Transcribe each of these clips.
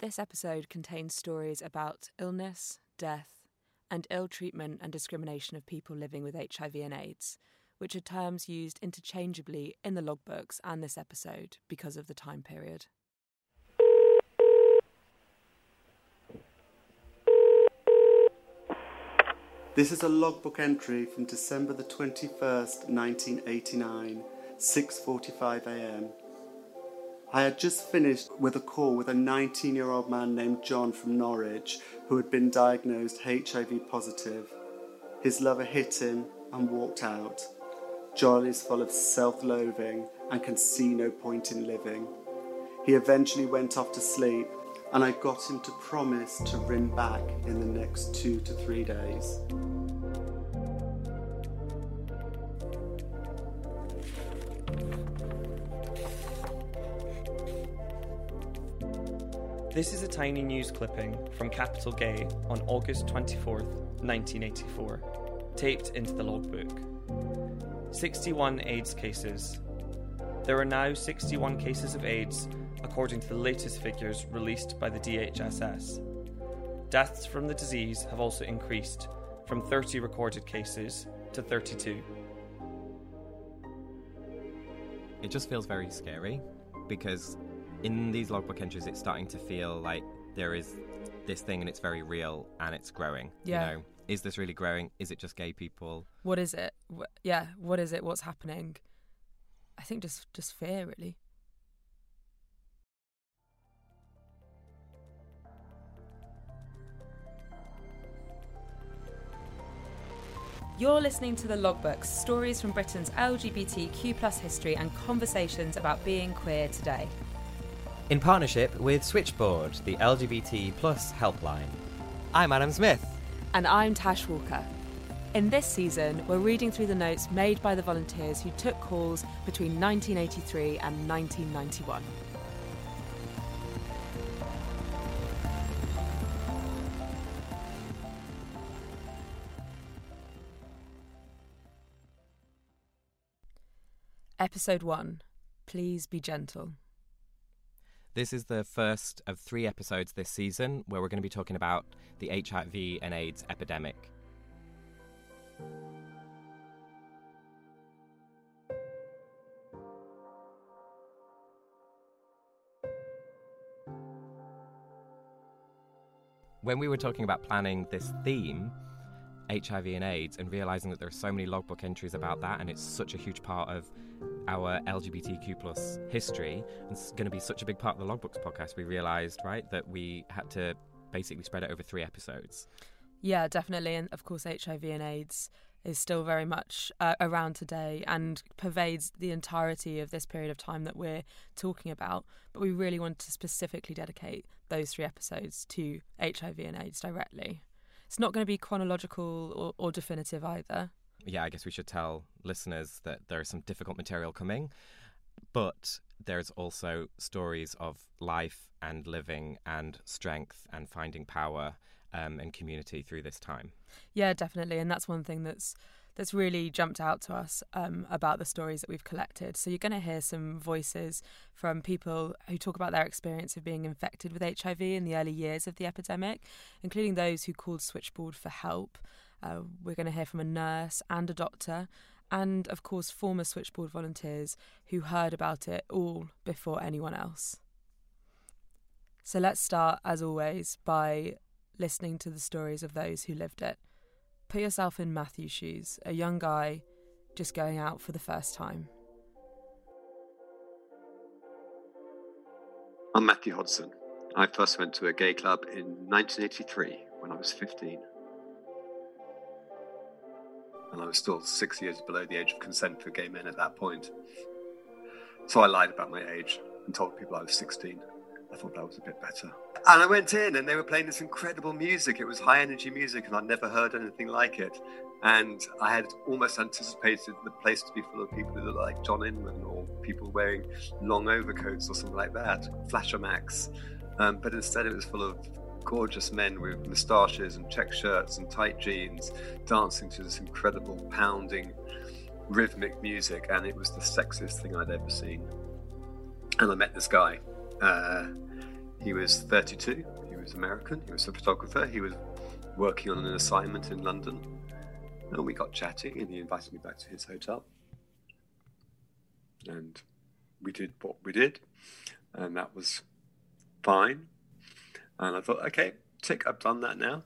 This episode contains stories about illness, death, and ill treatment and discrimination of people living with HIV and AIDS, which are terms used interchangeably in the logbooks and this episode because of the time period. This is a logbook entry from December the 21st, 1989, 6:45 a.m. I had just finished with a call with a 19-year-old man named John from Norwich who had been diagnosed HIV positive. His lover hit him and walked out. John is full of self-loathing and can see no point in living. He eventually went off to sleep, and I got him to promise to ring back in the next two to three days. This is a tiny news clipping from Capital Gay on August 24th, 1984, taped into the logbook. 61 AIDS cases. There are now 61 cases of AIDS, according to the latest figures released by the DHSS. Deaths from the disease have also increased from 30 recorded cases to 32. it just feels very scary because in these logbook entries it's starting to feel like there is this thing and it's very real and it's growing Yeah. you know is this really growing is it just gay people What is it? Wh- yeah, what is it? What's happening? I think just just fear really. You're listening to the Logbooks, stories from Britain's LGBTQ plus history and conversations about being queer today. In partnership with Switchboard, the LGBT plus helpline. I'm Adam Zmith. And I'm Tash Walker. In this season, we're reading through the notes made by the volunteers who took calls between 1983 and 1991. Episode 1 Please Be Gentle. This is the first of three episodes this season where we're going to be talking about the hiv and aids epidemic. When we were talking about planning this theme, HIV and AIDS, and realizing that there are so many logbook entries about that, and it's such a huge part of our LGBTQ plus history, and it's going to be such a big part of the logbooks podcast, we realized, right, that we had to basically spread it over three episodes. Yeah, definitely. And of course, HIV and AIDS is still very much uh, around today and pervades the entirety of this period of time that we're talking about. But we really want to specifically dedicate those three episodes to HIV and AIDS directly. It's not going to be chronological or, or definitive either. Yeah, I guess we should tell listeners that there is some difficult material coming, but there's also stories of life and living and strength and finding power um, and community through this time. Yeah, definitely, and that's one thing that's that's really jumped out to us um, about the stories that we've collected. So you're going to hear some voices from people who talk about their experience of being infected with HIV in the early years of the epidemic, including those who called Switchboard for help. Uh, we're going to hear from a nurse and a doctor, and of course former Switchboard volunteers who heard about it all before anyone else. So let's start, as always, by listening to the stories of those who lived it. Put yourself in Matthew's shoes, a young guy just going out for the first time. I'm Matthew Hodson. I first went to a gay club in 1983 when I was 15. And I was still six years below the age of consent for gay men at that point. So I lied about my age and told people I was 16. I thought that was a bit better. And I went in and they were playing this incredible music. It was high energy music and I'd never heard anything like it. And I had almost anticipated the place to be full of people who look like John Inman or people wearing long overcoats or something like that, Flasher Max. Um, but instead it was full of gorgeous men with moustaches and check shirts and tight jeans dancing to this incredible pounding rhythmic music and it was the sexiest thing I'd ever seen. And I met this guy uh, he was 32. He was American. He was a photographer. He was working on an assignment in London. And we got chatting, and he invited me back to his hotel. And we did what we did, and that was fine. And I thought, okay, tick, I've done that now.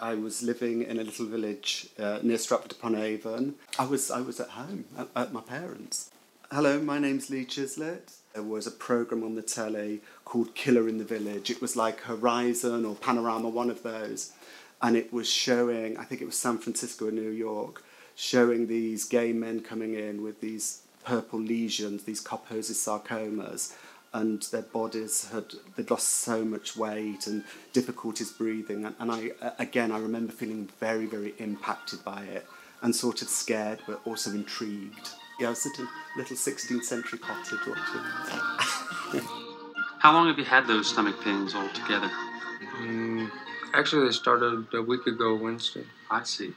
I was living in a little village uh, near Stratford upon Avon. I was I was at home at, at my parents. Hello, my name's Lee Chislett. There was a program on the telly called Killer in the Village. It was like Horizon or Panorama, one of those. And it was showing, I think it was San Francisco or New York, showing these gay men coming in with these purple lesions, these Kaposi's sarcomas, and their bodies had they'd lost so much weight and difficulties breathing. And, and I again I remember feeling very, very impacted by it and sort of scared but also intrigued. Yeah, I was at a little 16th century cottage watching. How long have you had those stomach pains altogether? Mm, actually, they started a week ago Wednesday. I see.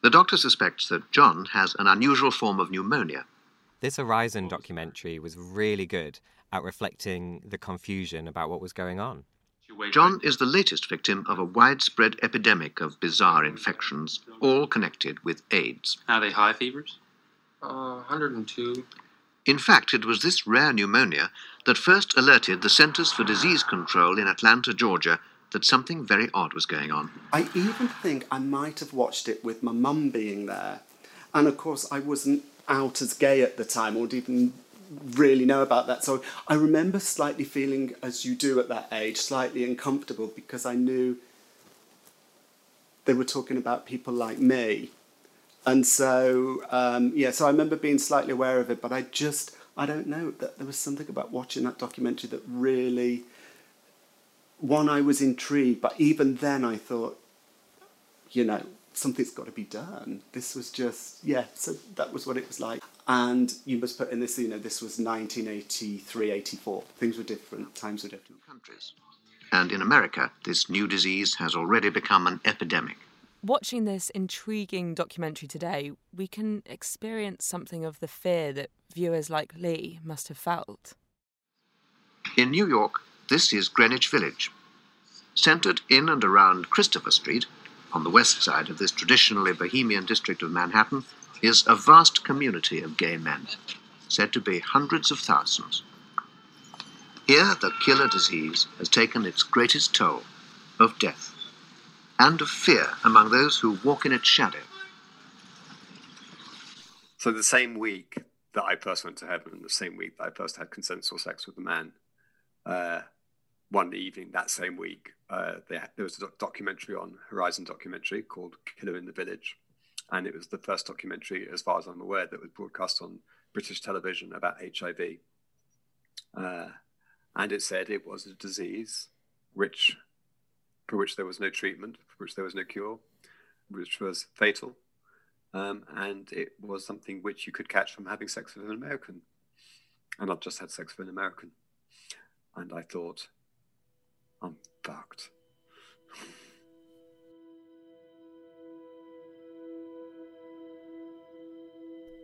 The doctor suspects that John has an unusual form of pneumonia. This Horizon documentary was really good at reflecting the confusion about what was going on. John is the latest victim of a widespread epidemic of bizarre infections, all connected with AIDS. Are they high fevers? Uh, 102. In fact, it was this rare pneumonia that first alerted the Centers for Disease Control in Atlanta, Georgia, that something very odd was going on. I even think I might have watched it with my mum being there. And of course, I wasn't out as gay at the time or didn't really know about that. So I remember slightly feeling, as you do at that age, slightly uncomfortable because I knew they were talking about people like me and so um, yeah, so I remember being slightly aware of it, but I just I don't know that there was something about watching that documentary that really one I was intrigued, but even then I thought, you know, something's got to be done. This was just yeah, so that was what it was like. And you must put in this, you know, this was 1983, 84. Things were different, times were different. Countries. And in America, this new disease has already become an epidemic watching this intriguing documentary today, we can experience something of the fear that viewers like Lee must have felt. In New York, this is Greenwich Village. Centered in and around Christopher Street, on the west side of this traditionally bohemian district of Manhattan, is a vast community of gay men, said to be hundreds of thousands. Here, the killer disease has taken its greatest toll of death and of fear among those who walk in its shadow. So, the same week that I first went to heaven, the same week that I first had consensual sex with a man, uh, one evening that same week, uh, there was a documentary on Horizon documentary called Killer in the Village. And it was the first documentary, as far as I'm aware, that was broadcast on British television about HIV. Uh, and it said it was a disease which for which there was no treatment, for which there was no cure, which was fatal. Um, and it was something which you could catch from having sex with an American. And I've just had sex with an American. And I thought, I'm fucked.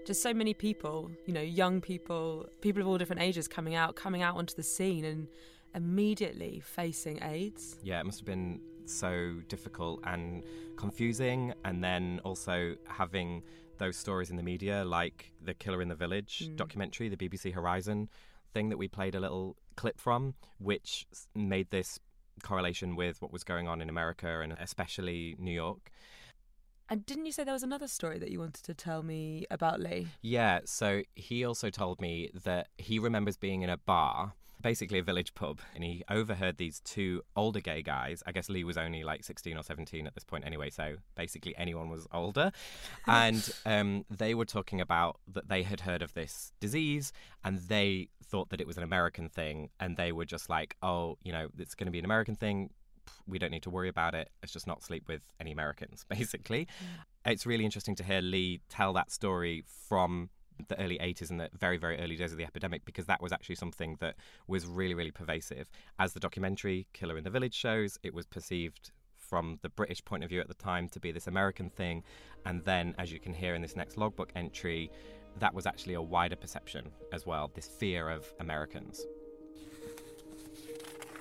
just so many people, you know, young people, people of all different ages coming out, coming out onto the scene and immediately facing AIDS. Yeah, it must have been so difficult and confusing. And then also having those stories in the media, like the Killer in the Village mm. documentary, the BBC Horizon thing that we played a little clip from, which made this correlation with what was going on in America and especially New York. And didn't you say there was another story that you wanted to tell me about Lee? Yeah, so he also told me that he remembers being in a bar basically a village pub, and he overheard these two older gay guys. I guess Lee was only like 16 or 17 at this point anyway, so basically anyone was older. And um, they were talking about that they had heard of this disease and they thought that it was an American thing. And they were just like, oh, you know, it's going to be an American thing. We don't need to worry about it. Let's just not sleep with any Americans, basically. Mm. It's really interesting to hear Lee tell that story from the early 80s and the very, very early days of the epidemic because that was actually something that was really, really pervasive. As the documentary Killer in the Village shows, it was perceived from the British point of view at the time to be this American thing. And then, as you can hear in this next logbook entry, that was actually a wider perception as well this fear of Americans.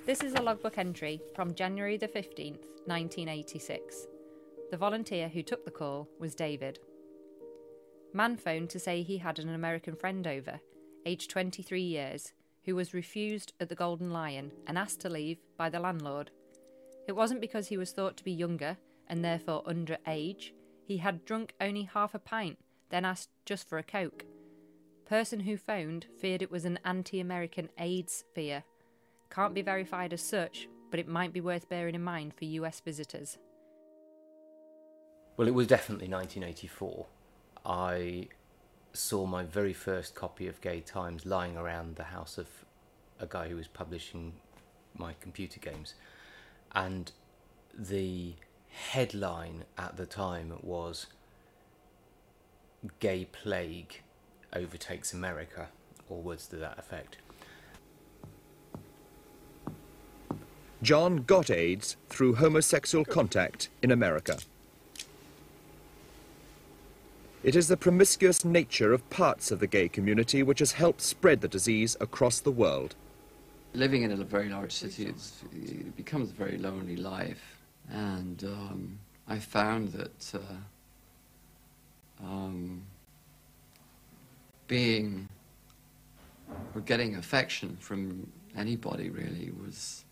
This is a logbook entry from January the 15th, 1986. The volunteer who took the call was David. Man phoned to say he had an American friend over, aged 23 years, who was refused at the Golden Lion and asked to leave by the landlord. It wasn't because he was thought to be younger and therefore under age. He had drunk only half a pint, then asked just for a coke. Person who phoned feared it was an anti American AIDS fear. Can't be verified as such, but it might be worth bearing in mind for US visitors. Well, it was definitely 1984. I saw my very first copy of Gay Times lying around the house of a guy who was publishing my computer games. And the headline at the time was Gay Plague Overtakes America, or words to that effect. John got AIDS through homosexual contact in America. It is the promiscuous nature of parts of the gay community which has helped spread the disease across the world. Living in a very large city, it becomes a very lonely life. And um, I found that uh, um, being or getting affection from anybody really was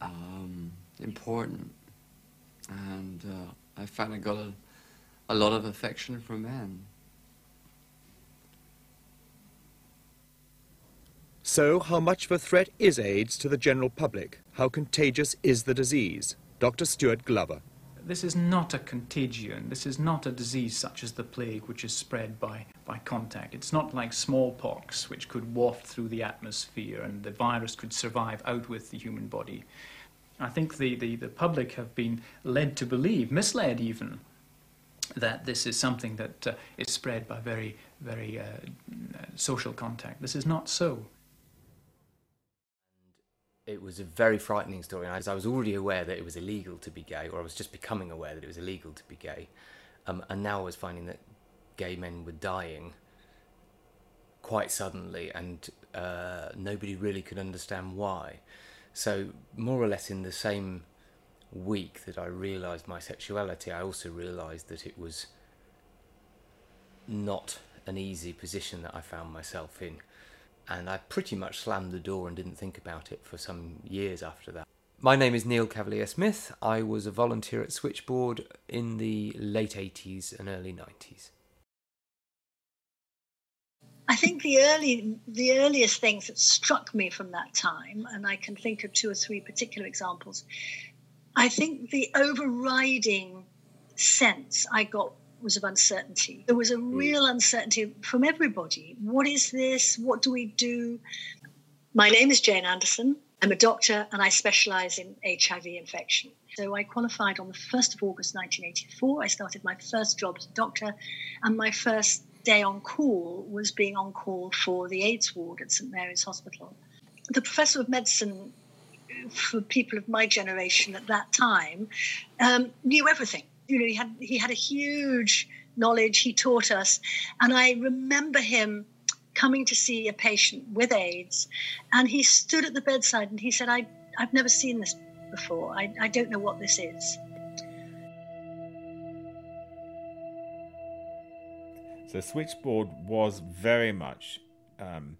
um, important. And uh, I found I got a a lot of affection from men. So, how much of a threat is AIDS to the general public? How contagious is the disease? Dr. Stuart Glover. This is not a contagion. This is not a disease such as the plague, which is spread by, by contact. It's not like smallpox, which could waft through the atmosphere and the virus could survive out with the human body. I think the, the, the public have been led to believe, misled even, that this is something that uh, is spread by very, very uh, social contact. This is not so. It was a very frightening story, and I was already aware that it was illegal to be gay, or I was just becoming aware that it was illegal to be gay. Um, and now I was finding that gay men were dying quite suddenly, and uh, nobody really could understand why. So, more or less in the same week that I realised my sexuality, I also realised that it was not an easy position that I found myself in. And I pretty much slammed the door and didn't think about it for some years after that. My name is Neil Cavalier Smith. I was a volunteer at Switchboard in the late 80s and early 90s. I think the early the earliest things that struck me from that time, and I can think of two or three particular examples, I think the overriding sense I got was of uncertainty. There was a hmm. real uncertainty from everybody. What is this? What do we do? My name is Jane Anderson. I'm a doctor and I specialize in HIV infection. So I qualified on the 1st of August 1984. I started my first job as a doctor, and my first day on call was being on call for the AIDS ward at St Mary's Hospital. The professor of medicine for people of my generation at that time, um, knew everything. You know, he had he had a huge knowledge. He taught us, and I remember him coming to see a patient with AIDS, and he stood at the bedside and he said, "I I've never seen this before. I, I don't know what this is." So Switchboard was very much um,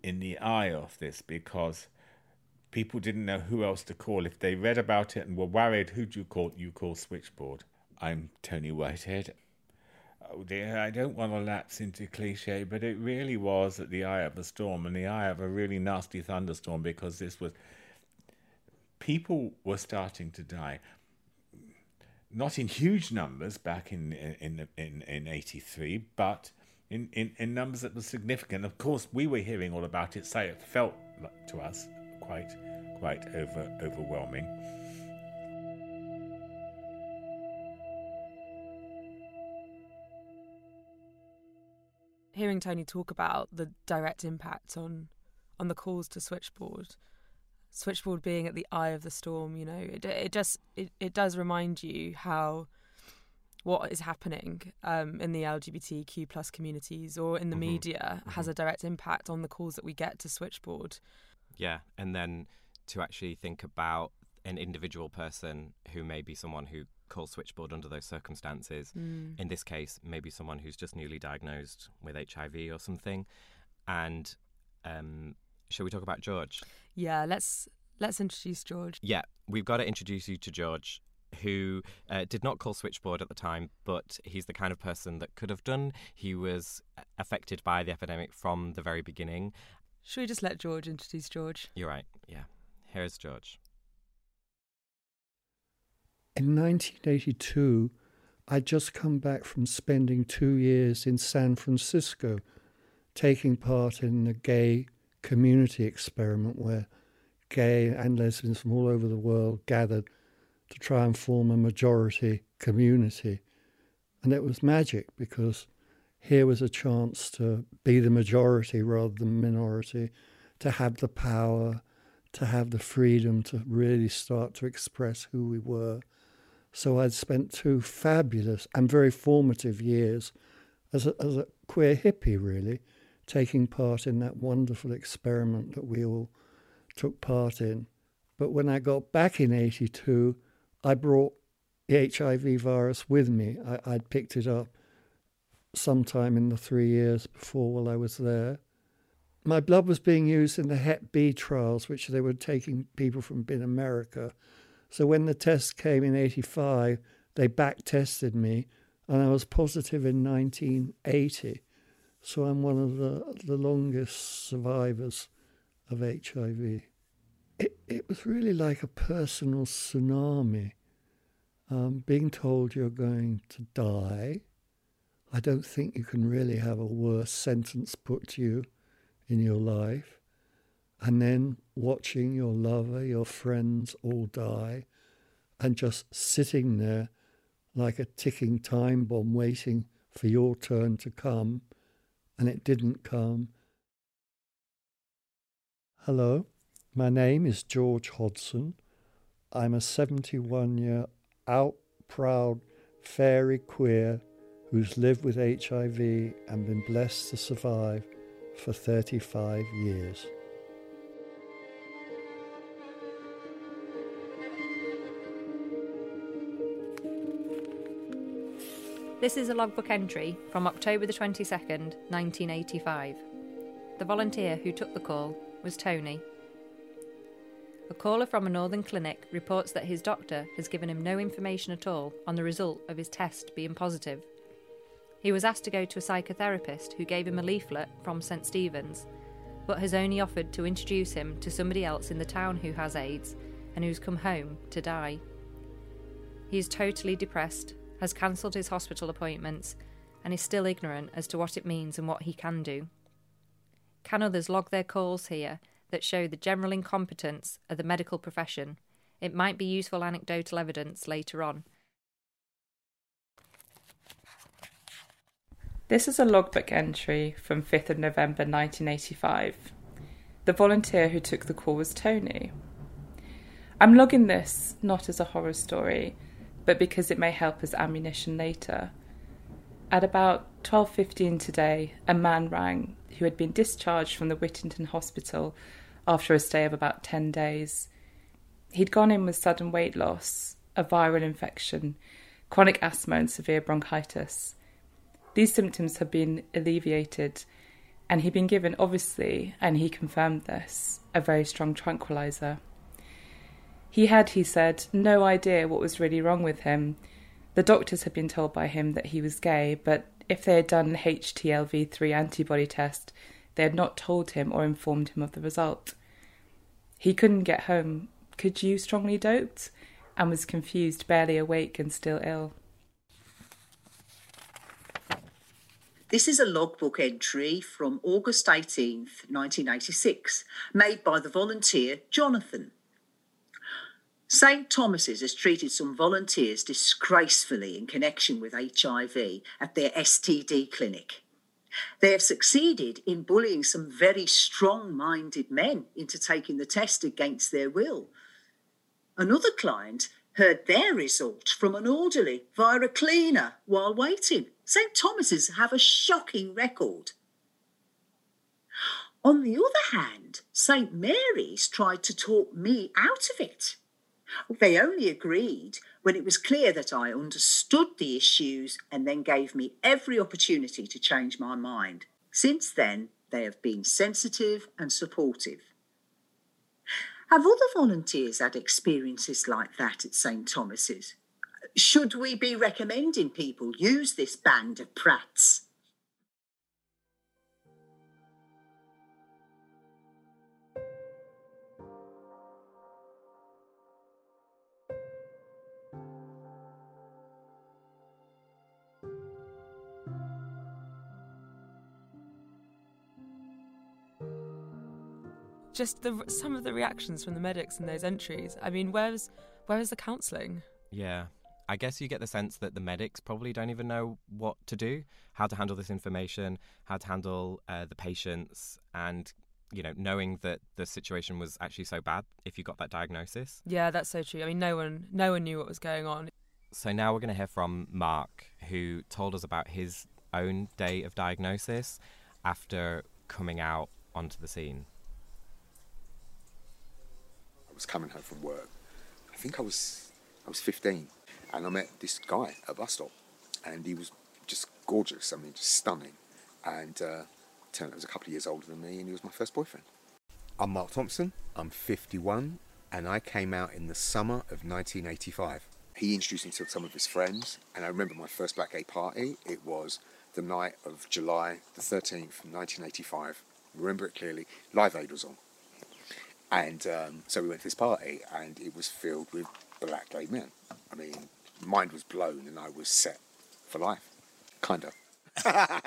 in the eye of this because people didn't know who else to call. If they read about it and were worried, who'd you call? You call Switchboard. I'm Tony Whitehead. oh dear, I don't want to lapse into cliche, but it really was at the eye of a storm and the eye of a really nasty thunderstorm because this was. People were starting to die. Not in huge numbers back in in in in '83, but in, in, in numbers that were significant. Of course, we were hearing all about it, so it felt to us quite quite over overwhelming. hearing Tony talk about the direct impact on on the calls to switchboard, switchboard being at the eye of the storm, you know, it it just it, it does remind you how what is happening um, in the LGBTQ plus communities or in the mm-hmm. media mm-hmm. has a direct impact on the calls that we get to switchboard. Yeah, and then to actually think about an individual person who may be someone who calls switchboard under those circumstances. Mm. In this case, maybe someone who's just newly diagnosed with HIV or something. And um, shall we talk about George? Yeah, let's let's introduce George. Yeah, we've got to introduce you to George, who uh, did not call switchboard at the time, but he's the kind of person that could have done. He was affected by the epidemic from the very beginning. Should we just let George introduce George? You're right. Yeah. Here's George. In 1982, I'd just come back from spending two years in San Francisco, taking part in a gay community experiment where gay and lesbians from all over the world gathered to try and form a majority community. And it was magic because here was a chance to be the majority rather than minority, to have the power, to have the freedom to really start to express who we were so I'd spent two fabulous and very formative years as a, as a queer hippie, really, taking part in that wonderful experiment that we all took part in. But when I got back in 82, I brought the HIV virus with me. I, would picked it up sometime in the three years before while I was there. My blood was being used in the Hep B trials, which they were taking people from in America so when the test came in 85, they back tested me and I was positive in 1980. So I'm one of the, the longest survivors of HIV. It, it was really like a personal tsunami. Um, being told you're going to die. I don't think you can really have a worse sentence put to you in your life and then watching your lover, your friends all die, and just sitting there like a ticking time bomb waiting for your turn to come, and it didn't come. Hello, my name is George Hodson. I'm a 71 year out proud fairy queer who's lived with HIV and been blessed to survive for 35 years. This is a logbook entry from October the 22nd, 1985. The volunteer who took the call was Tony. A caller from a northern clinic reports that his doctor has given him no information at all on the result of his test being positive. He was asked to go to a psychotherapist who gave him a leaflet from St Stephen's, but has only offered to introduce him to somebody else in the town who has AIDS and who's come home to die. He is totally depressed has cancelled his hospital appointments, and is still ignorant as to what it means and what he can do. Can others log their calls here that show the general incompetence of the medical profession? It might be useful anecdotal evidence later on. This is a logbook entry from 5th of November 1985. The volunteer who took the call was Tony. I'm logging this not as a horror story, but because it may help as ammunition later. At about 12:15 today, a man rang who had been discharged from the Whittington Hospital after a stay of about 10 days. He'd gone in with sudden weight loss, a viral infection, chronic asthma and severe bronchitis. These symptoms had been alleviated and he'd been given obviously, and he confirmed this, a very strong tranquilizer. He had, he said, no idea what was really wrong with him. The doctors had been told by him that he was gay, but if they had done an HTLV3 antibody test, they had not told him or informed him of the result. He couldn't get home. Could you strongly doped? And was confused, barely awake, and still ill. This is a logbook entry from August 18th, 1986, made by the volunteer Jonathan. St Thomas's has treated some volunteers disgracefully in connection with HIV at their STD clinic. They have succeeded in bullying some very strong minded men into taking the test against their will. Another client heard their result from an orderly via a cleaner while waiting. St Thomas's have a shocking record. On the other hand, St Mary's tried to talk me out of it. They only agreed when it was clear that I understood the issues and then gave me every opportunity to change my mind. Since then, they have been sensitive and supportive. Have other volunteers had experiences like that at St Thomas's? Should we be recommending people use this band of prats? Just the some of the reactions from the medics in those entries. I mean, where's where's the counselling? Yeah. I guess you get the sense that the medics probably don't even know what to do, how to handle this information, how to handle uh, the patients, and you know, knowing that the situation was actually so bad if you got that diagnosis. Yeah, that's so true. I mean, no one no one knew what was going on. So now we're going to hear from Mark, who told us about his own day of diagnosis after coming out onto the scene. Was coming home from work. I think I was I was 15 and I met this guy at a bus stop, and he was just gorgeous. I mean, just stunning. And uh, turned out he was a couple of years older than me, and he was my first boyfriend. I'm Mark Thompson. I'm 51, and I came out in the summer of 1985. He introduced me to some of his friends, and I remember my first Black Gay party. It was the night of July the 13th, 1985. I remember it clearly. Live Aid was on. And um, so we went to this party, and it was filled with black gay men. I mean, mind was blown and I was set for life. Kind of.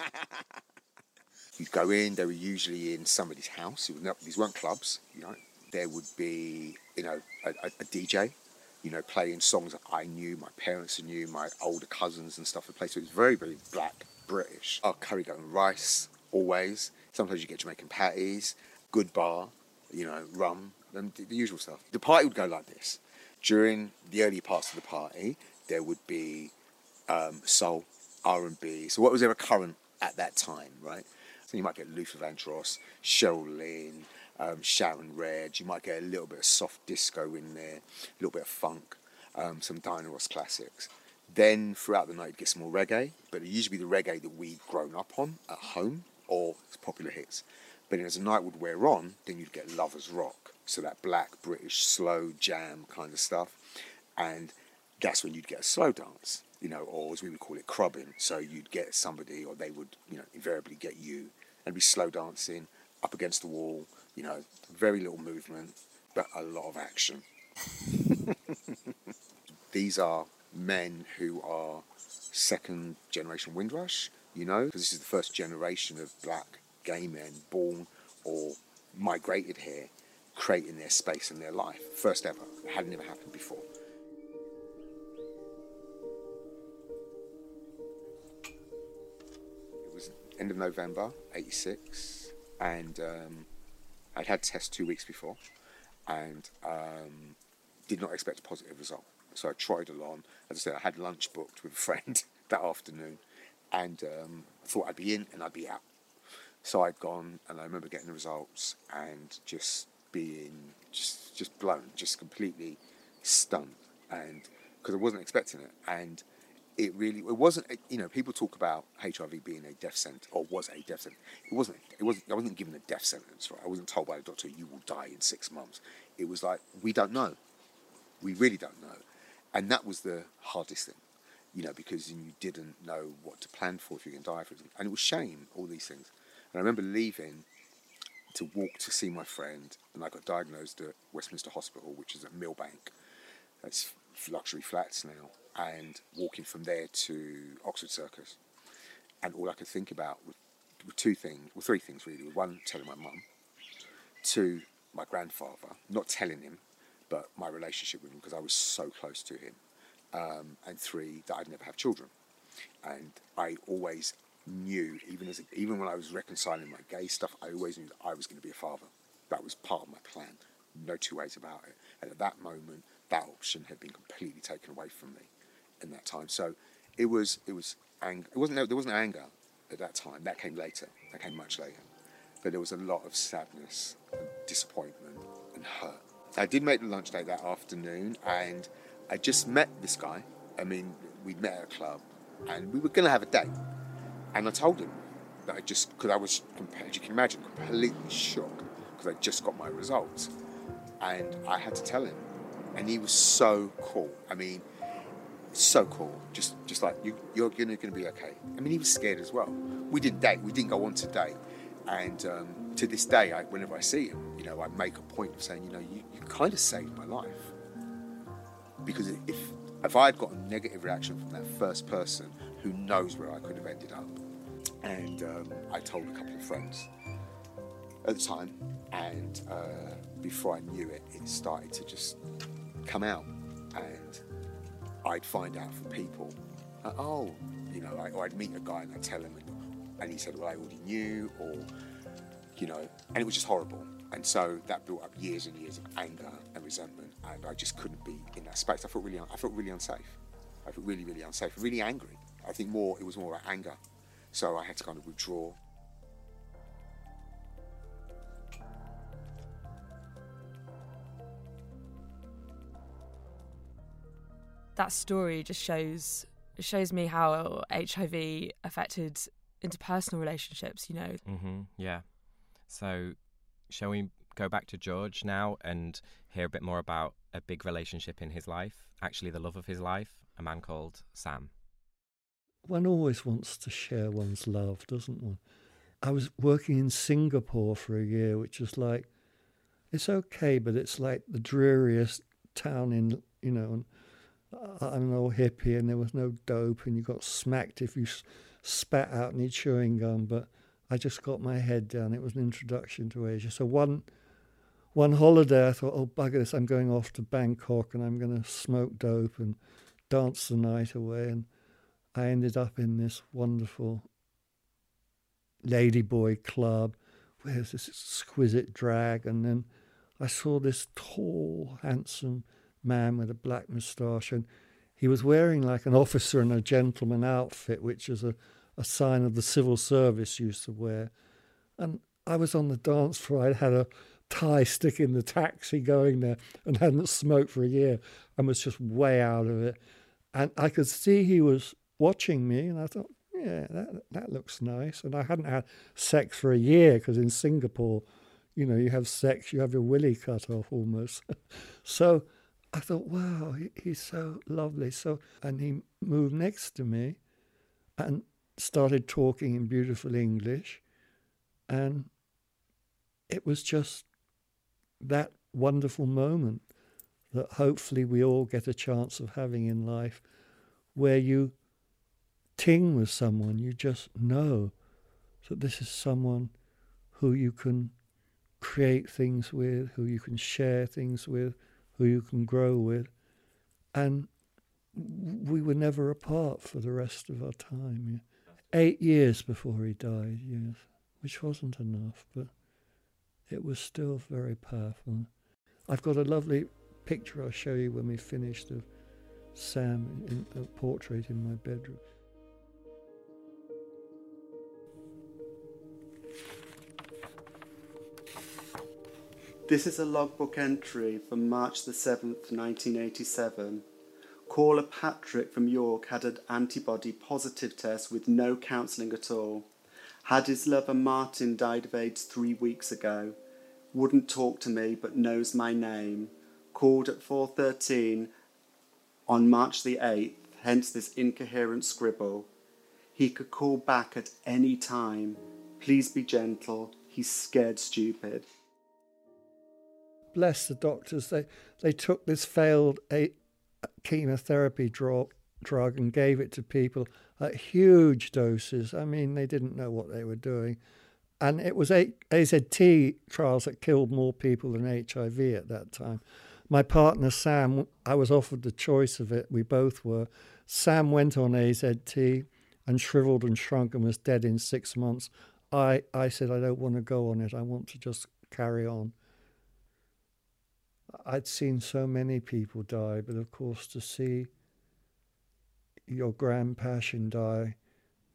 You'd go in, they were usually in somebody's house. Not, these weren't clubs, you know. There would be, you know, a, a, a, DJ, you know, playing songs that I knew, my parents knew, my older cousins and stuff would play. So it was very, very black, British. Oh, curry goat and rice, always. Sometimes you get Jamaican patties, good bar, you know, rum, and the usual stuff. The party would go like this. During the early parts of the party, there would be um, soul, R&B. So what was ever current at that time, right? So you might get Luther Vandross, Cheryl Lynn, um, Sharon Redd. You might get a little bit of soft disco in there, a little bit of funk, um, some Diana Ross classics. Then throughout the night, you get some more reggae, but it usually be the reggae that we'd grown up on at home or popular hits. But as the night would wear on, then you'd get Lovers Rock, so that black British slow jam kind of stuff. And that's when you'd get a slow dance, you know, or as we would call it, crubbing. So you'd get somebody, or they would, you know, invariably get you, and be slow dancing up against the wall, you know, very little movement, but a lot of action. These are men who are second generation Windrush, you know, because this is the first generation of black gay men born or migrated here, creating their space and their life. First ever. It had never happened before. It was end of November, 86, and um, I'd had tests two weeks before and um, did not expect a positive result. So I tried along. As I said, I had lunch booked with a friend that afternoon and um, thought I'd be in and I'd be out. So I'd gone, and I remember getting the results and just being just just blown, just completely stunned, and because I wasn't expecting it, and it really it wasn't. Eh, you know, people talk about HIV being a death sentence or was a death sentence. It wasn't. It wasn't. I wasn't given a death sentence. Right? I wasn't told by the doctor you will die in six months. It was like we don't know. We really don't know, and that was the hardest thing. you know, because you didn't know what to plan for if you're going to die, for example. And it was shame, all these things. I remember leaving to walk to see my friend, and I got diagnosed at Westminster Hospital, which is at Millbank. That's luxury flats now, and walking from there to Oxford Circus. And all I could think about were, were two things, well, three things really. One, telling my mum. Two, my grandfather, not telling him, but my relationship with him because I was so close to him. Um, and three, that I'd never have children. And I always knew, even as even when I was reconciling my gay stuff, I always knew that I was going to be a father. That was part of my plan. No two ways about it. And at that moment, that option had been completely taken away from me in that time. So it was it was anger. It wasn't there wasn't anger at that time. That came later. That came much later. But there was a lot of sadness, and disappointment, and hurt. I did make the lunch date that afternoon, and I just met this guy. I mean, we met at a club, and we were going to have a date. And I told him that I just, because I was, as you can imagine, completely shocked because I just got my results. And I had to tell him. And he was so cool. I mean, so cool. Just just like, you, you're going to be okay. I mean, he was scared as well. We didn't date, we didn't go on to date. And um, to this day, I, whenever I see him, you know, I make a point of saying, you know, you, you kind of saved my life. Because if, if I had got a negative reaction from that first person, who knows where I could have ended up. And um, I told a couple of friends at the time, and uh, before I knew it, it started to just come out. And I'd find out from people, uh, oh, you know, or I'd meet a guy and I'd tell him, and, and he said, well, I already knew, or, you know, and it was just horrible. And so that built up years and years of anger and resentment, and I just couldn't be in that space. I felt really, I felt really unsafe. I felt really, really unsafe, really angry. I think more it was more about anger, so I had to kind of withdraw. That story just shows shows me how HIV affected interpersonal relationships. You know. Mm-hmm, yeah. So, shall we go back to George now and hear a bit more about a big relationship in his life? Actually, the love of his life, a man called Sam one always wants to share one's love, doesn't one? I was working in Singapore for a year, which was like, it's okay, but it's like the dreariest town in, you know, and uh, I'm an old hippie and there was no dope and you got smacked if you spat out any chewing gum, but I just got my head down. It was an introduction to Asia. So one, one holiday, I thought, oh, bugger this, I'm going off to Bangkok and I'm going to smoke dope and dance the night away. And I ended up in this wonderful ladyboy club where there's this exquisite drag, and then I saw this tall, handsome man with a black moustache, and he was wearing like an officer and a gentleman outfit, which is a, a sign of the civil service used to wear. And I was on the dance floor. I'd had a Thai stick in the taxi going there and hadn't smoked for a year and was just way out of it. And I could see he was watching me, and I thought, yeah, that that looks nice. And I hadn't had sex for a year because in Singapore, you know, you have sex, you have your willy cut off almost. so I thought, wow, he, he's so lovely. So and he moved next to me, and started talking in beautiful English, and it was just that wonderful moment that hopefully we all get a chance of having in life where you ting with someone, you just know that this is someone who you can create things with, who you can share things with, who you can grow with. And we were never apart for the rest of our time. Eight years before he died, yes, which wasn't enough, but it was still very powerful. I've got a lovely picture I'll show you when we finished of Sam in a portrait in my bedroom. This is a logbook entry from March the 7th, 1987. Caller Patrick from York had an antibody positive test with no counselling at all. Had his lover Martin died of AIDS three weeks ago. Wouldn't talk to me but knows my name. Called at 4.13 on March the 8th. hence this incoherent scribble. He could call back at any time. Please be gentle. He's scared stupid. Bless the doctors. They they took this failed a- chemotherapy drop drug and gave it to people at huge doses. I mean, they didn't know what they were doing. And it was AZT trials that killed more people than HIV at that time. My partner Sam, I was offered the choice of it. We both were. Sam went on AZT and shriveled and shrunk and was dead in six months. I, I said, I don't want to go on it. I want to just carry on. I'd seen so many people die, but of course, to see your grand passion die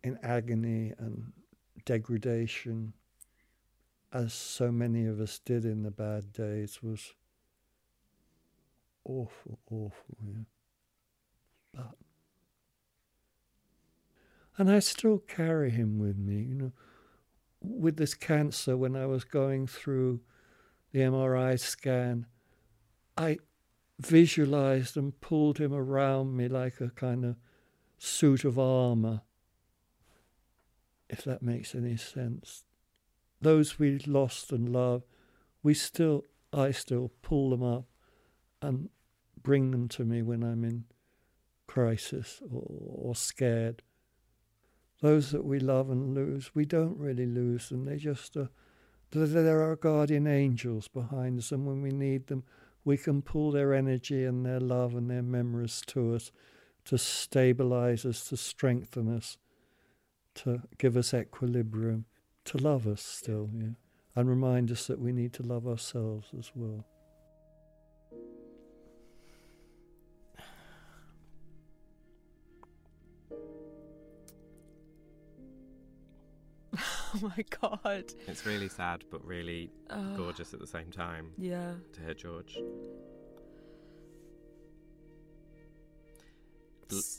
in agony and degradation, as so many of us did in the bad days, was awful, awful. Yeah. But and I still carry him with me, you know. With this cancer, when I was going through the MRI scan, I visualized and pulled him around me like a kind of suit of armor, if that makes any sense. Those we lost and loved, we still, I still pull them up and bring them to me when I'm in crisis or, or scared. Those that we love and lose, we don't really lose them. They just uh, are, they're our guardian angels behind us, and when we need them, we can pull their energy and their love and their memories to us to stabilize us, to strengthen us, to give us equilibrium, to love us still, yeah, and remind us that we need to love ourselves as well. Oh my god. It's really sad, but really Oh. gorgeous at the same time. Yeah. To hear George.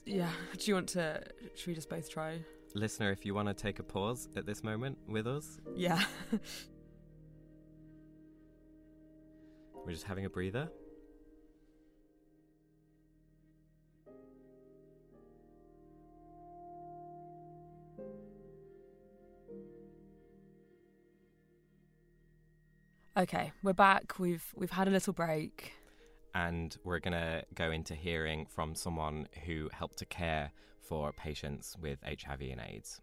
Yeah. Do you want to? Should we just both try? Listener, if you want to take a pause at this moment with us, Yeah. we're just having a breather. Okay, we're back. We've we've had a little break. and we're going to go into hearing from someone who helped to care for patients with HIV and AIDS.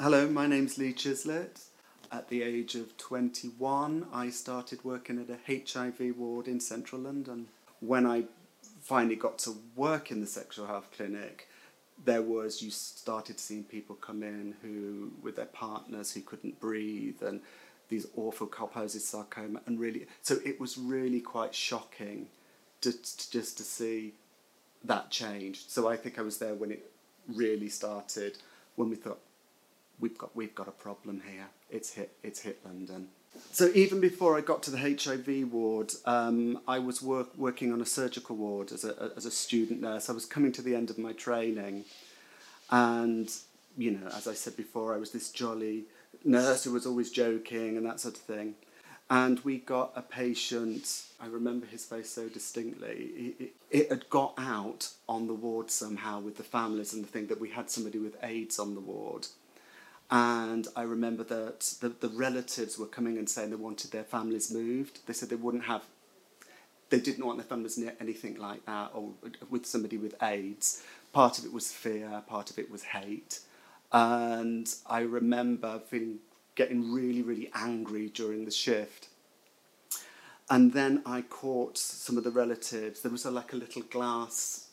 Hello, my name's Lee Chislett. At the age of 21, I started working at a HIV ward in central London. When I finally got to work in the sexual health clinic, there was, you started seeing people come in who, with their partners who couldn't breathe, and these awful Kaposi sarcoma, and really, so it was really quite shocking just, just to see that change. So I think I was there when it really started, when we thought, we've got we've got a problem here. It's hit it's hit London. So even before I got to the HIV ward, um, I was work, working on a surgical ward as a as a student nurse. I was coming to the end of my training, and you know, as I said before, I was this jolly nurse who was always joking and that sort of thing. And we got a patient. I remember his face so distinctly. It, it, it had got out on the ward somehow with the families and the thing that we had somebody with AIDS on the ward. And I remember that the, the relatives were coming and saying they wanted their families moved. They said they wouldn't have, they didn't want their families near anything like that or with somebody with AIDS. Part of it was fear, part of it was hate. And I remember feeling, getting really, really angry during the shift. And then I caught some of the relatives. There was a, like a little glass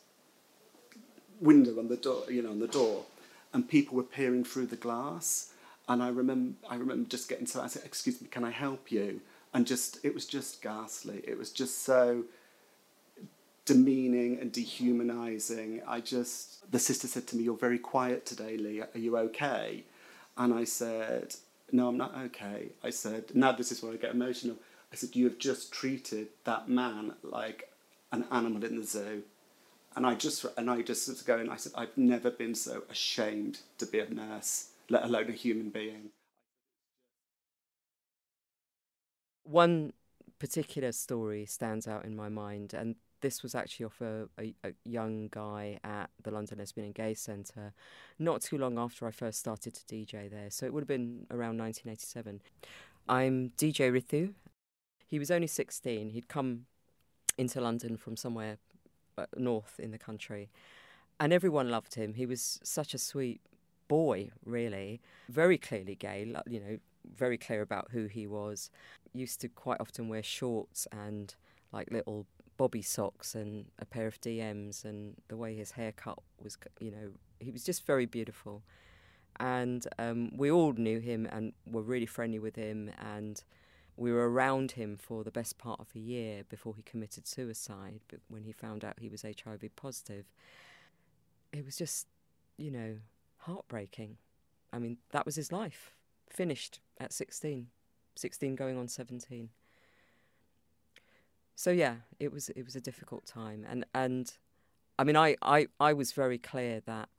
window on the door, you know, on the door, and people were peering through the glass. And I remember, I remember just getting so I said, "Excuse me, can I help you?" And just, it was just ghastly. It was just so demeaning and dehumanizing. I just, the sister said to me, "You're very quiet today, Lee. Are you okay?" And I said, "No, I'm not okay." I said, "Now this is where I get emotional." I said, "You have just treated that man like an animal in the zoo." And I just and I just was going. I said, "I've never been so ashamed to be a nurse, let alone a human being." One particular story stands out in my mind, and this was actually off a, a, a, young guy at the London Lesbian and Gay Centre not too long after I first started to DJ there. So it would have been around 1987. I'm DJ Rithu. He was only 16. He'd come into London from somewhere uh, north in the country. And everyone loved him. He was such a sweet boy, really. Very clearly gay, you know, very clear about who he was. Used to quite often wear shorts and like little bobby socks and a pair of DMs, and the way his haircut was, you know, he was just very beautiful. And um, we all knew him and were really friendly with him, and we were around him for the best part of a year before he committed suicide. But when he found out he was HIV positive, it was just, you know, heartbreaking. I mean, that was his life, finished at 16, 16 going on 17. So yeah, it was it was a difficult time, and and I mean, I, I, I was very clear that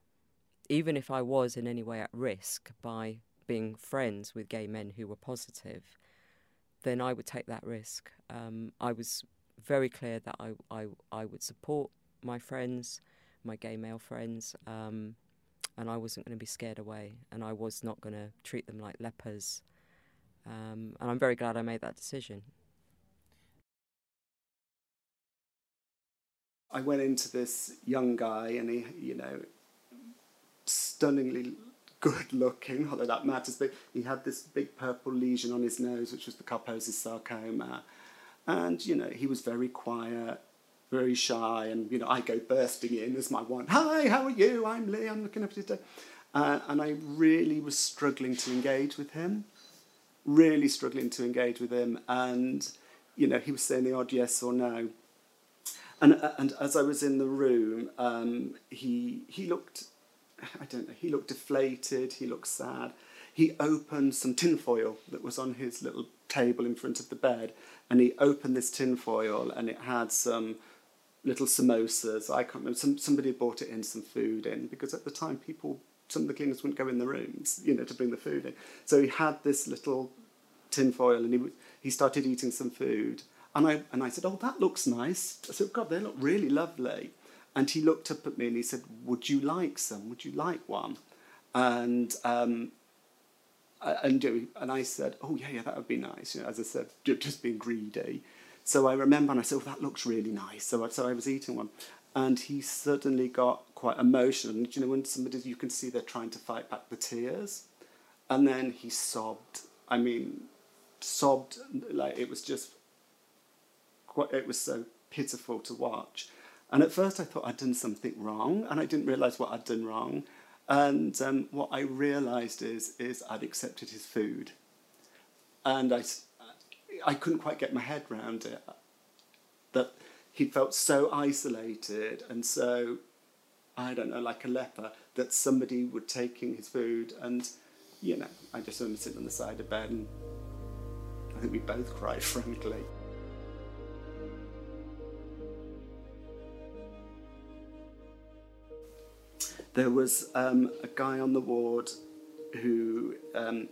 even if I was in any way at risk by being friends with gay men who were positive, then I would take that risk. Um, I was very clear that I, I, I would support my friends, my gay male friends, um, and I wasn't going to be scared away, and I was not going to treat them like lepers. Um, and I'm very glad I made that decision. I went into this young guy, and he, you know, stunningly good looking, although that matters, but he had this big purple lesion on his nose, which was the Kaposi's sarcoma. And, you know, he was very quiet, very shy, and, you know, I go bursting in as my one, Hi, how are you? I'm Lee, I'm looking up today. Uh, and I really was struggling to engage with him, really struggling to engage with him. And, you know, he was saying the odd yes or no. And, uh, and as I was in the room, um, he, he looked, I don't know, he looked deflated, he looked sad. He opened some tinfoil that was on his little table in front of the bed, and he opened this tinfoil and it had some little samosas. I can't remember, some, somebody had brought it in, some food in, because at the time people, some of the cleaners wouldn't go in the rooms, you know, to bring the food in. So he had this little tinfoil and he, he started eating some food and I, and I said, Oh, that looks nice. I said, God, they look really lovely. And he looked up at me and he said, Would you like some? Would you like one? And, um, and, and I said, Oh, yeah, yeah, that would be nice. You know, as I said, just being greedy. So I remember and I said, Oh, that looks really nice. So I, so I was eating one. And he suddenly got quite emotional. And you know, when somebody, you can see they're trying to fight back the tears. And then he sobbed. I mean, sobbed like it was just quite, it was so pitiful to watch. And at first I thought I'd done something wrong, and I didn't realise what I'd done wrong. And um, what I realised is, is I'd accepted his food. And I, I couldn't quite get my head around it. That he felt so isolated and so, I don't know, like a leper, that somebody would taking his food. And, you know, I just him sitting on the side of bed, and I think we both cried, frankly. There was um, a guy on the ward who um,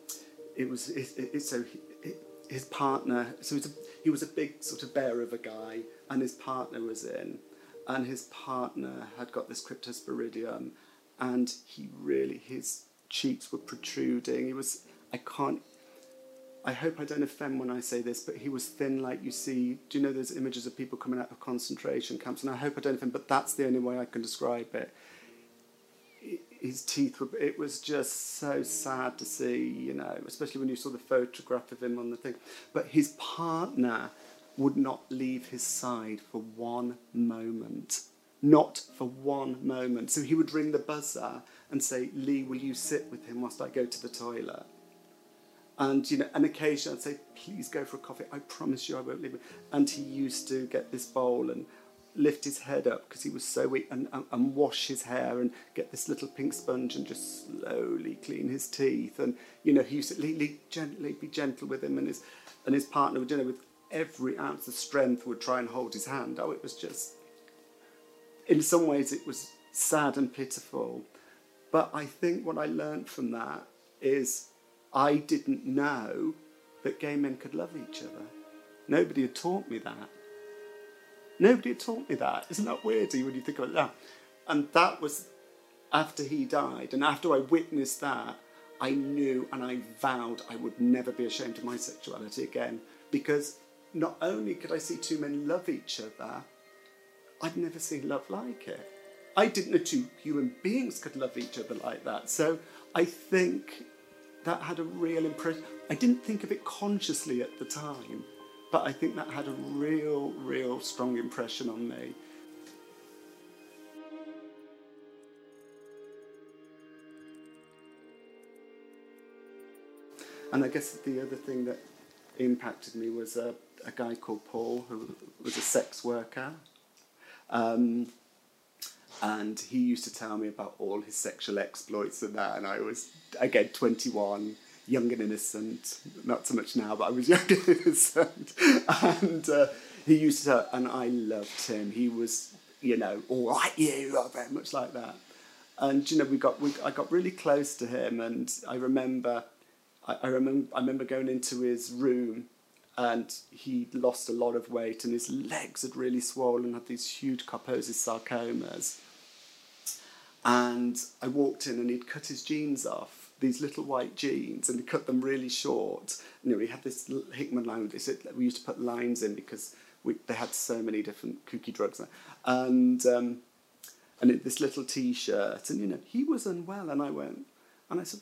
it was it, it, so he, his partner so was, a, he was a big sort of bear of a guy and his partner was in and his partner had got this cryptosporidium and he really his cheeks were protruding he was I can't I hope I don't offend when I say this, but he was thin like you see. Do you know those images of people coming out of concentration camps? And I hope I don't offend, but that's the only way I can describe it his teeth were. It was just so sad to see, you know, especially when you saw the photograph of him on the thing. But his partner would not leave his side for one moment. Not for one moment. So he would ring the buzzer and say, Lee, will you sit with him whilst I go to the toilet? And you know, an occasion I'd say, please go for a coffee. I promise you I won't leave. And he used to get this bowl and lift his head up because he was so weak and, and, and, wash his hair and get this little pink sponge and just slowly clean his teeth. And, you know, he used to le- gently be gentle with him and his, and his partner would, you know, with every ounce of strength would try and hold his hand. Oh, it was just, in some ways, it was sad and pitiful. But I think what I learned from that is I didn't know that gay men could love each other. Nobody had taught me that. Nobody had taught me that. Isn't that weird when you think about that? And that was after he died, and after I witnessed that, I knew and I vowed I would never be ashamed of my sexuality again because not only could I see two men love each other, I'd never seen love like it. I didn't know two human beings could love each other like that. So I think that had a real impression. I didn't think of it consciously at the time, but I think that had a real, real strong impression on me. And I guess the other thing that impacted me was a, a guy called Paul who was a sex worker. Um, and he used to tell me about all his sexual exploits and that. And I was, again, 21, young and innocent. Not so much now, but I was young and innocent. and uh, he used to and I loved him. He was, you know, all right, you are very much like that. And, you know, we got, we, I got really close to him. And I remember I, I remember I remember going into his room and he'd lost a lot of weight and his legs had really swollen, had these huge Kaposi's sarcomas. And I walked in and he'd cut his jeans off, these little white jeans, and he cut them really short. You know, he had this Hickman line, we used to put lines in because we, they had so many different kooky drugs. There. And, um, and it, this little t-shirt, and you know, he was unwell, and I went, and I said,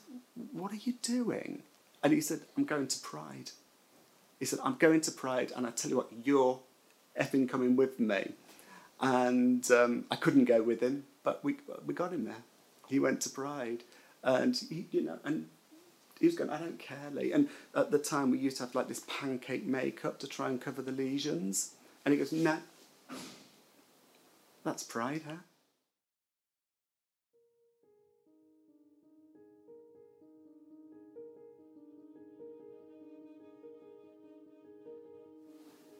what are you doing? And he said, I'm going to Pride. He said, I'm going to Pride, and I tell you what, you're effing coming with me. And um, I couldn't go with him, but we, we got him there. He went to Pride, and he, you know, and he was going, I don't care, Lee. And at the time, we used to have like this pancake makeup to try and cover the lesions. And he goes, No, that's Pride, huh?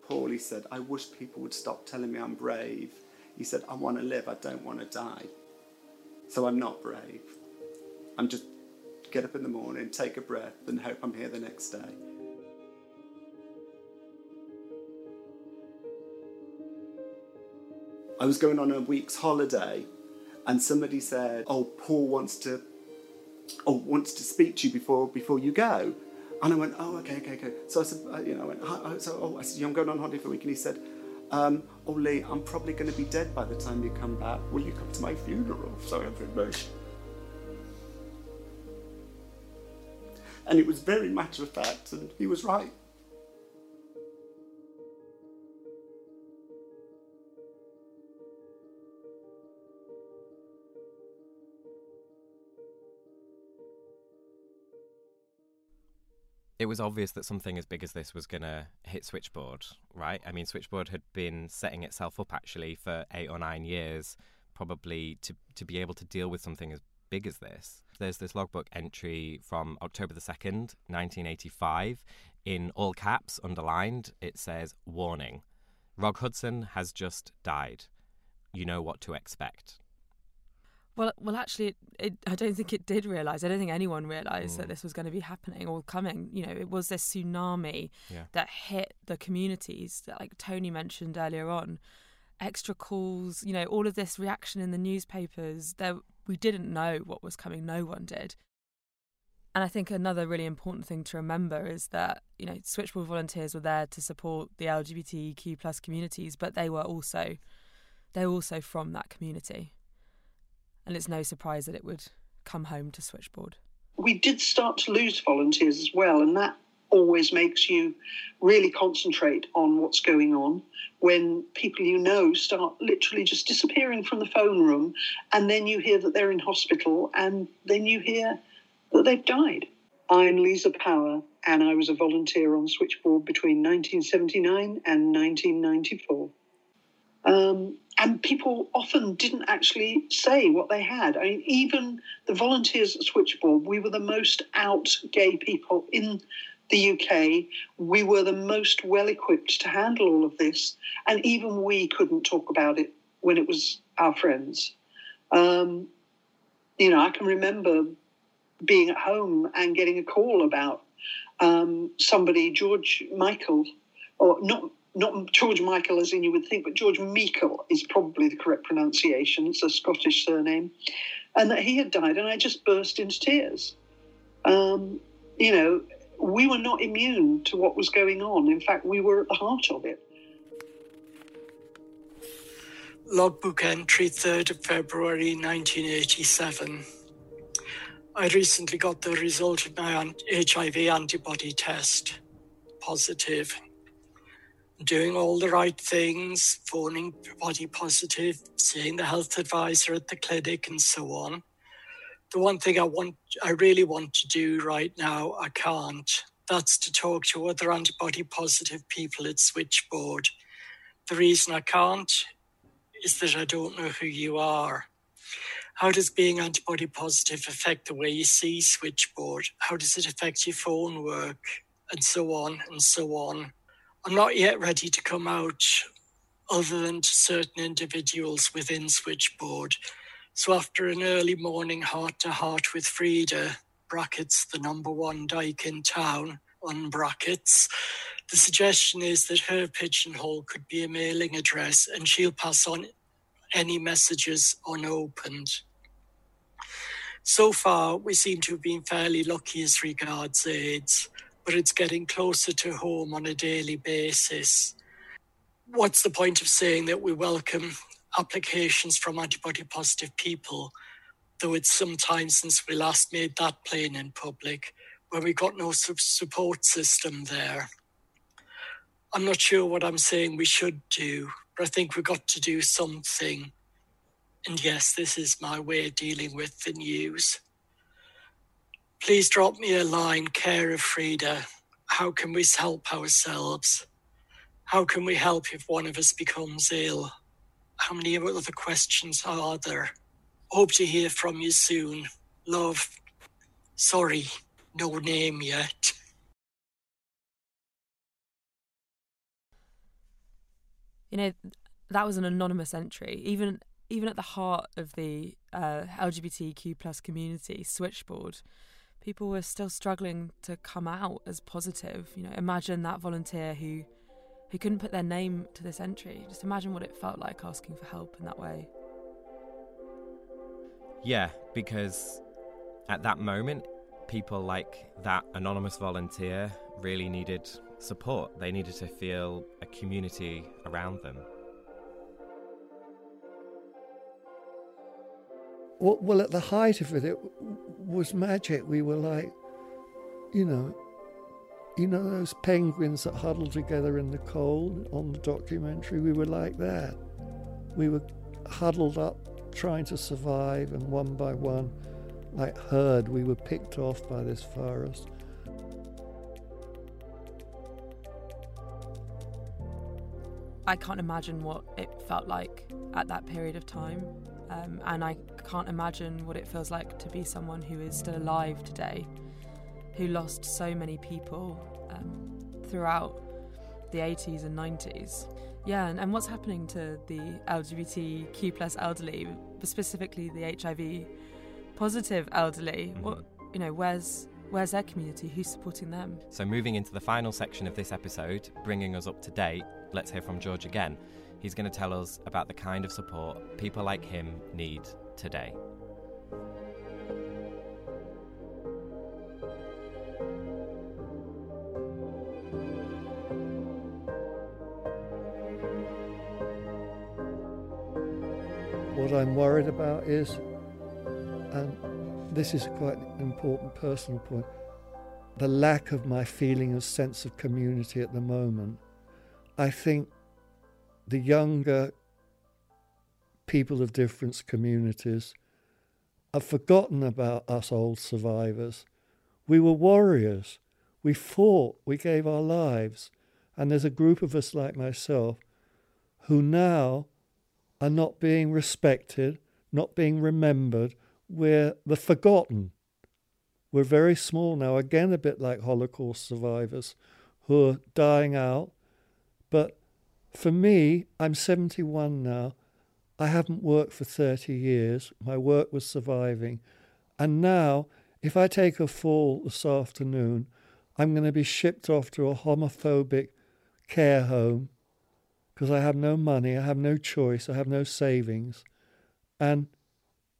Paul, he said, I wish people would stop telling me I'm brave. He said, I want to live, I don't want to die. So I'm not brave. I'm just get up in the morning, take a breath, and hope I'm here the next day. I was going on a week's holiday, and somebody said, "Oh, Paul wants to, oh, wants to speak to you before before you go." And I went, oh, okay, okay, okay. So I said, uh, you know, I went, oh, so, oh, I said, yeah, I'm going on holiday for a week. And he said, um, oh, Lee, I'm probably going to be dead by the time you come back. Will you come to my funeral? So I said, And it was very matter of fact, and he was right. it was obvious that something as big as this was going to hit Switchboard, right? I mean, Switchboard had been setting itself up actually for eight or nine years, probably to, to be able to deal with something as big as this. There's this logbook entry from October the 2nd, 1985. In all caps, underlined, it says, Warning Rock Hudson has just died. You know what to expect. Well, well, actually, it, it, I don't think it did realise. I don't think anyone realised Mm. that this was going to be happening or coming. You know, it was this tsunami Yeah. that hit the communities that, like Tony mentioned earlier on. Extra calls, you know, all of this reaction in the newspapers. There, we didn't know what was coming. No one did. And I think another really important thing to remember is that you know Switchboard volunteers were there to support the LGBTQ plus communities, but they were also they were also from that community and it's no surprise that it would come home to Switchboard. we did start to lose volunteers as well, and that always makes you really concentrate on what's going on when people you know start literally just disappearing from the phone room, and then you hear that they're in hospital, and then you hear that they've died. I'm Lisa Power, and I was a volunteer on Switchboard between 1979 and 1994. Um, and people often didn't actually say what they had. I mean, even the volunteers at Switchboard, we were the most out gay people in the UK. We were the most well equipped to handle all of this, and even we couldn't talk about it when it was our friends. Um, you know, I can remember being at home and getting a call about um, somebody, George Michael, or not not George Michael as in you would think, but George Meikle is probably the correct pronunciation. It's a Scottish surname. And that he had died, and I just burst into tears. Um, you know, we were not immune to what was going on. In fact, we were at the heart of it. Logbook entry 3rd of February 1987. I recently got the result of my HIV antibody test. Positive. Doing all the right things, phoning body positive, seeing the health advisor at the clinic, and so on. The one thing I want, I really want to do right now, I can't. That's to talk to other antibody positive people at Switchboard. The reason I can't is that I don't know who you are. How does being antibody positive affect the way you see Switchboard? How does it affect your phone work? And so on and so on. I'm not yet ready to come out other than to certain individuals within Switchboard. So after an early morning heart to heart with Frida, brackets, the number one dyke in town, on brackets, the suggestion is that her pigeonhole could be a mailing address and she'll pass on any messages unopened. So far, we seem to have been fairly lucky as regards AIDS, but it's getting closer to home on a daily basis. What's the point of saying that we welcome applications from antibody positive people, though it's some time since we last made that plain in public, where we got no support system there? I'm not sure what I'm saying we should do, but I think we've got to do something. And yes, this is my way of dealing with the news. Please drop me a line, care of Frida. How can we help ourselves? How can we help if one of us becomes ill? How many other questions are there? Hope to hear from you soon. Love. Sorry, no name yet. You know, that was an anonymous entry. Even even at the heart of the uh, LGBTQ plus community, Switchboard, people were still struggling to come out as positive. You know, imagine that volunteer who who couldn't put their name to this entry. Just imagine what it felt like asking for help in that way. Yeah, because at that moment, people like that anonymous volunteer really needed support. They needed to feel a community around them. Well, well, at the height of it, it was magic. We were like, you know, you know those penguins that huddle together in the cold on the documentary? We were like that. We were huddled up trying to survive, and one by one, like herd, we were picked off by this virus. I can't imagine what it felt like at that period of time. Um, and I can't imagine what it feels like to be someone who is still alive today, who lost so many people um, throughout the 80s and 90s. Yeah, and, and what's happening to the LGBTQ plus elderly, specifically the HIV positive elderly? Mm-hmm. What you know, where's where's their community? Who's supporting them? So, moving into the final section of this episode, bringing us up to date, let's hear from George again. He's going to tell us about the kind of support people like him need today. What I'm worried about is, and this is quite an important personal point, the lack of my feeling of sense of community at the moment. I think the younger people of different communities have forgotten about us old survivors. We were warriors. We fought. We gave our lives. And there's a group of us like myself who now are not being respected, not being remembered. We're the forgotten. We're very small now, again, a bit like Holocaust survivors who are dying out. But for me, I'm 71 now. I haven't worked for 30 years. My work was surviving. And now, if I take a fall this afternoon, I'm going to be shipped off to a homophobic care home because I have no money, I have no choice, I have no savings. And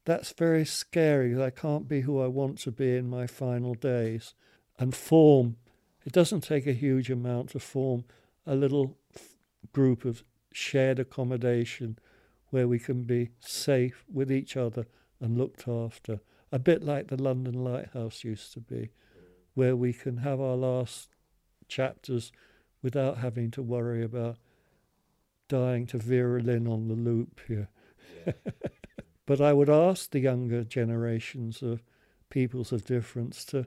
that's very scary. I can't be who I want to be in my final days. And form, it doesn't take a huge amount to form a little group of shared accommodation where we can be safe with each other and looked after. A bit like the London Lighthouse used to be, where we can have our last chapters without having to worry about dying to Vera Lynn on the loop here. Yeah. but I would ask the younger generations of peoples of difference to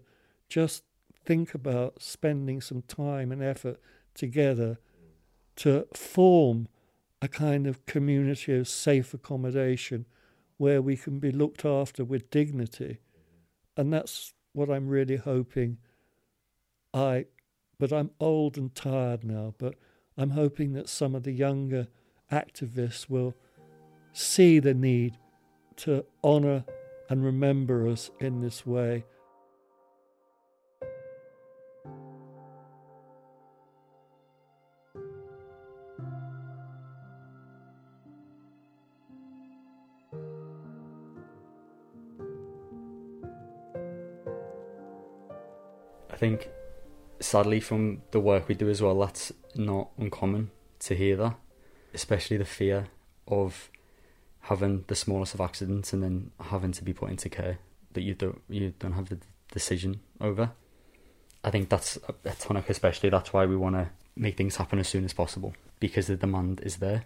just think about spending some time and effort together to form a kind of community of safe accommodation where we can be looked after with dignity. And that's what I'm really hoping I, but I'm old and tired now, but I'm hoping that some of the younger activists will see the need to honour and remember us in this way. I think, sadly, from the work we do as well, that's not uncommon to hear that, especially the fear of having the smallest of accidents and then having to be put into care that you don't you don't have the decision over. I think that's a tonic, especially. That's why we want to make things happen as soon as possible because the demand is there.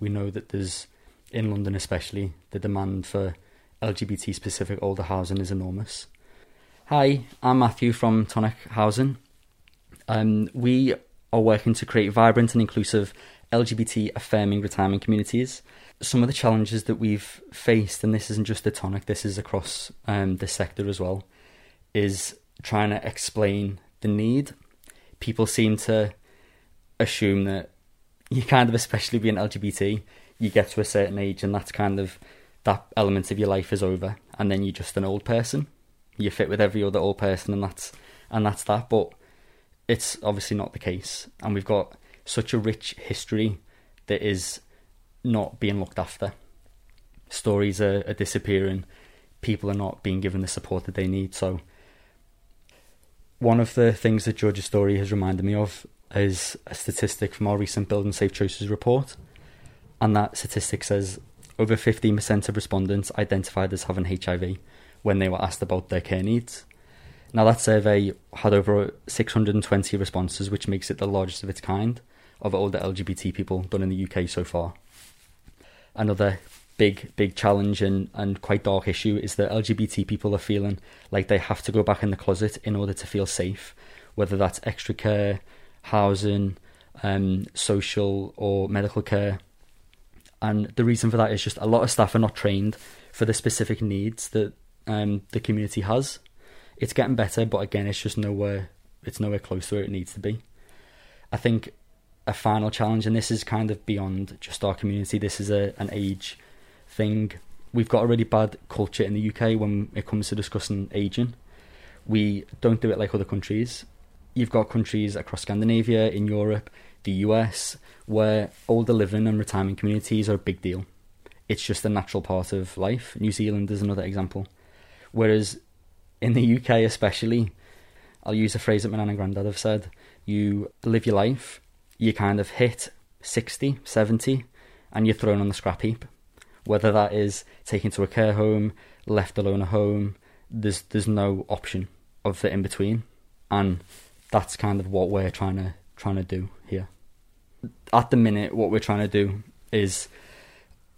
We know that there's in London, especially the demand for LGBT specific older housing is enormous. Hi, I'm Matthew from Tonic Housing. Um, we are working to create vibrant and inclusive LGBT affirming retirement communities. Some of the challenges that we've faced, and this isn't just the tonic, this is across um, the sector as well, is trying to explain the need. People seem to assume that you kind of, especially being LGBT, you get to a certain age and that's kind of that element of your life is over, and then you're just an old person. You fit with every other old person, and that's and that's that. But it's obviously not the case, and we've got such a rich history that is not being looked after. Stories are, are disappearing, people are not being given the support that they need. So, one of the things that George's story has reminded me of is a statistic from our recent Building Safe Choices report, and that statistic says over 15% of respondents identified as having HIV when they were asked about their care needs. Now, that survey had over 620 responses, which makes it the largest of its kind of older LGBT people done in the UK so far. Another big, big challenge and, and quite dark issue is that LGBT people are feeling like they have to go back in the closet in order to feel safe, whether that's extra care, housing, um, social, or medical care. And the reason for that is just a lot of staff are not trained for the specific needs that um, the community has. It's getting better, but again, it's just nowhere. It's nowhere close to where it needs to be. I think a final challenge, and this is kind of beyond just our community. This is a an age thing. We've got a really bad culture in the UK when it comes to discussing aging. We don't do it like other countries. You've got countries across Scandinavia, in Europe, the US, where older living and retirement communities are a big deal. It's just a natural part of life. New Zealand is another example. Whereas in the UK, especially, I'll use a phrase that my nan and granddad have said you live your life, you kind of hit 60, 70, and you're thrown on the scrap heap. Whether that is taken to a care home, left alone at home, there's there's no option of the in between, and that's kind of what we're trying to trying to do here. At the minute, what we're trying to do is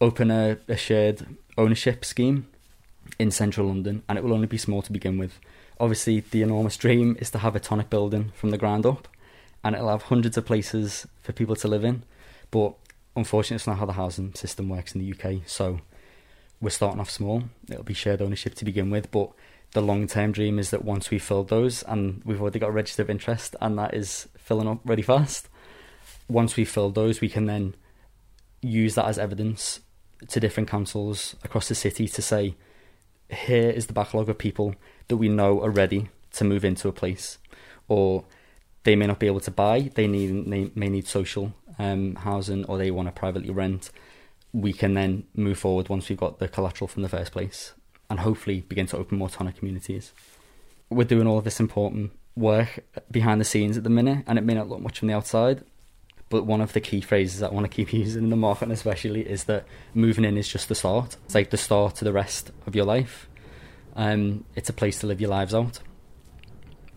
open a, a shared ownership scheme in central London, and it will only be small to begin with. Obviously, the enormous dream is to have a tonic building from the ground up, and it'll have hundreds of places for people to live in. But unfortunately, it's not how the housing system works in the UK. So we're starting off small. It'll be shared ownership to begin with, but the long term dream is that once we've filled those, and we've already got a register of interest, and that is filling up really fast. Once we've filled those, we can then use that as evidence to different councils across the city to say, here is the backlog of people that we know are ready to move into a place, or they may not be able to buy, they need they may need social um, housing, or they want to privately rent. We can then move forward once we've got the collateral from the first place, and hopefully begin to open more Tonic communities. We're doing all of this important work behind the scenes at the minute, and it may not look much from the outside. But one of the key phrases that I want to keep using in the market, especially, is that moving in is just the start. It's like the start to the rest of your life. Um, it's a place to live your lives out,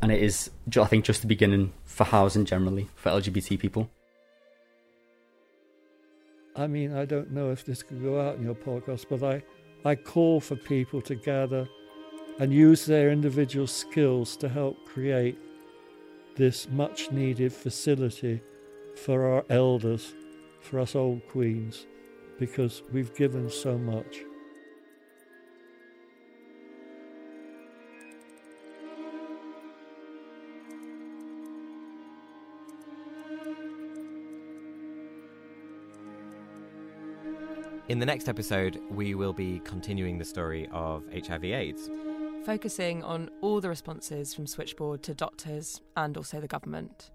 and it is, I think, just the beginning for housing generally for LGBT people. I mean, I don't know if this could go out in your podcast, but I, I call for people to gather and use their individual skills to help create this much needed facility for our elders, for us old queens, because we've given so much. In the next episode, we will be continuing the story of HIV/AIDS, focusing on all the responses from Switchboard to doctors and also the government.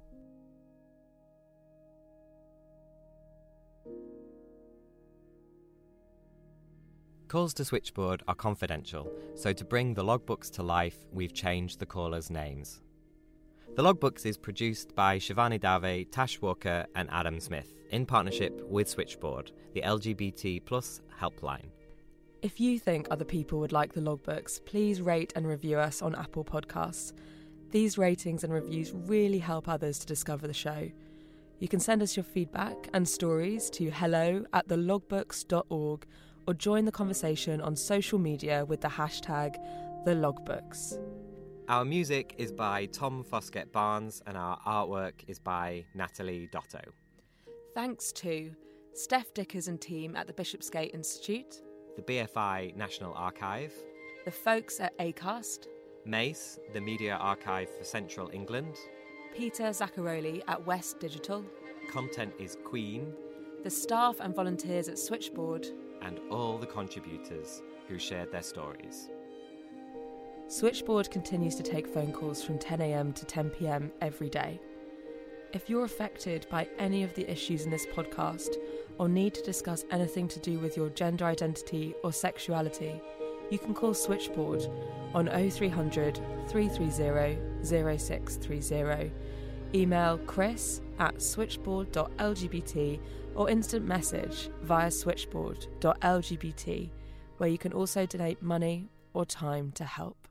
Calls to Switchboard are confidential, so to bring the logbooks to life, we've changed the callers' names. The logbooks is produced by Shivani Dave, Tash Walker, and Adam Zmith in partnership with Switchboard, the LGBT plus helpline. If you think other people would like the logbooks, please rate and review us on Apple Podcasts. These ratings and reviews really help others to discover the show. You can send us your feedback and stories to hello at thelogbooks.org or join the conversation on social media with the hashtag TheLogbooks. Our music is by Tom Foskett Barnes and our artwork is by Natalie Dotto. Thanks to Stef Dickers and team at the Bishopsgate Institute, the BFI National Archive, the folks at ACAST, MACE, the Media Archive for Central England, Peter Zaccaroli at West Digital, Content is Queen, the staff and volunteers at Switchboard, and all the contributors who shared their stories. Switchboard continues to take phone calls from 10am to 10pm every day. If you're affected by any of the issues in this podcast or need to discuss anything to do with your gender identity or sexuality, you can call Switchboard on 0300 330 0630, email chris at switchboard.lgbt or instant message via switchboard.lgbt, where you can also donate money or time to help.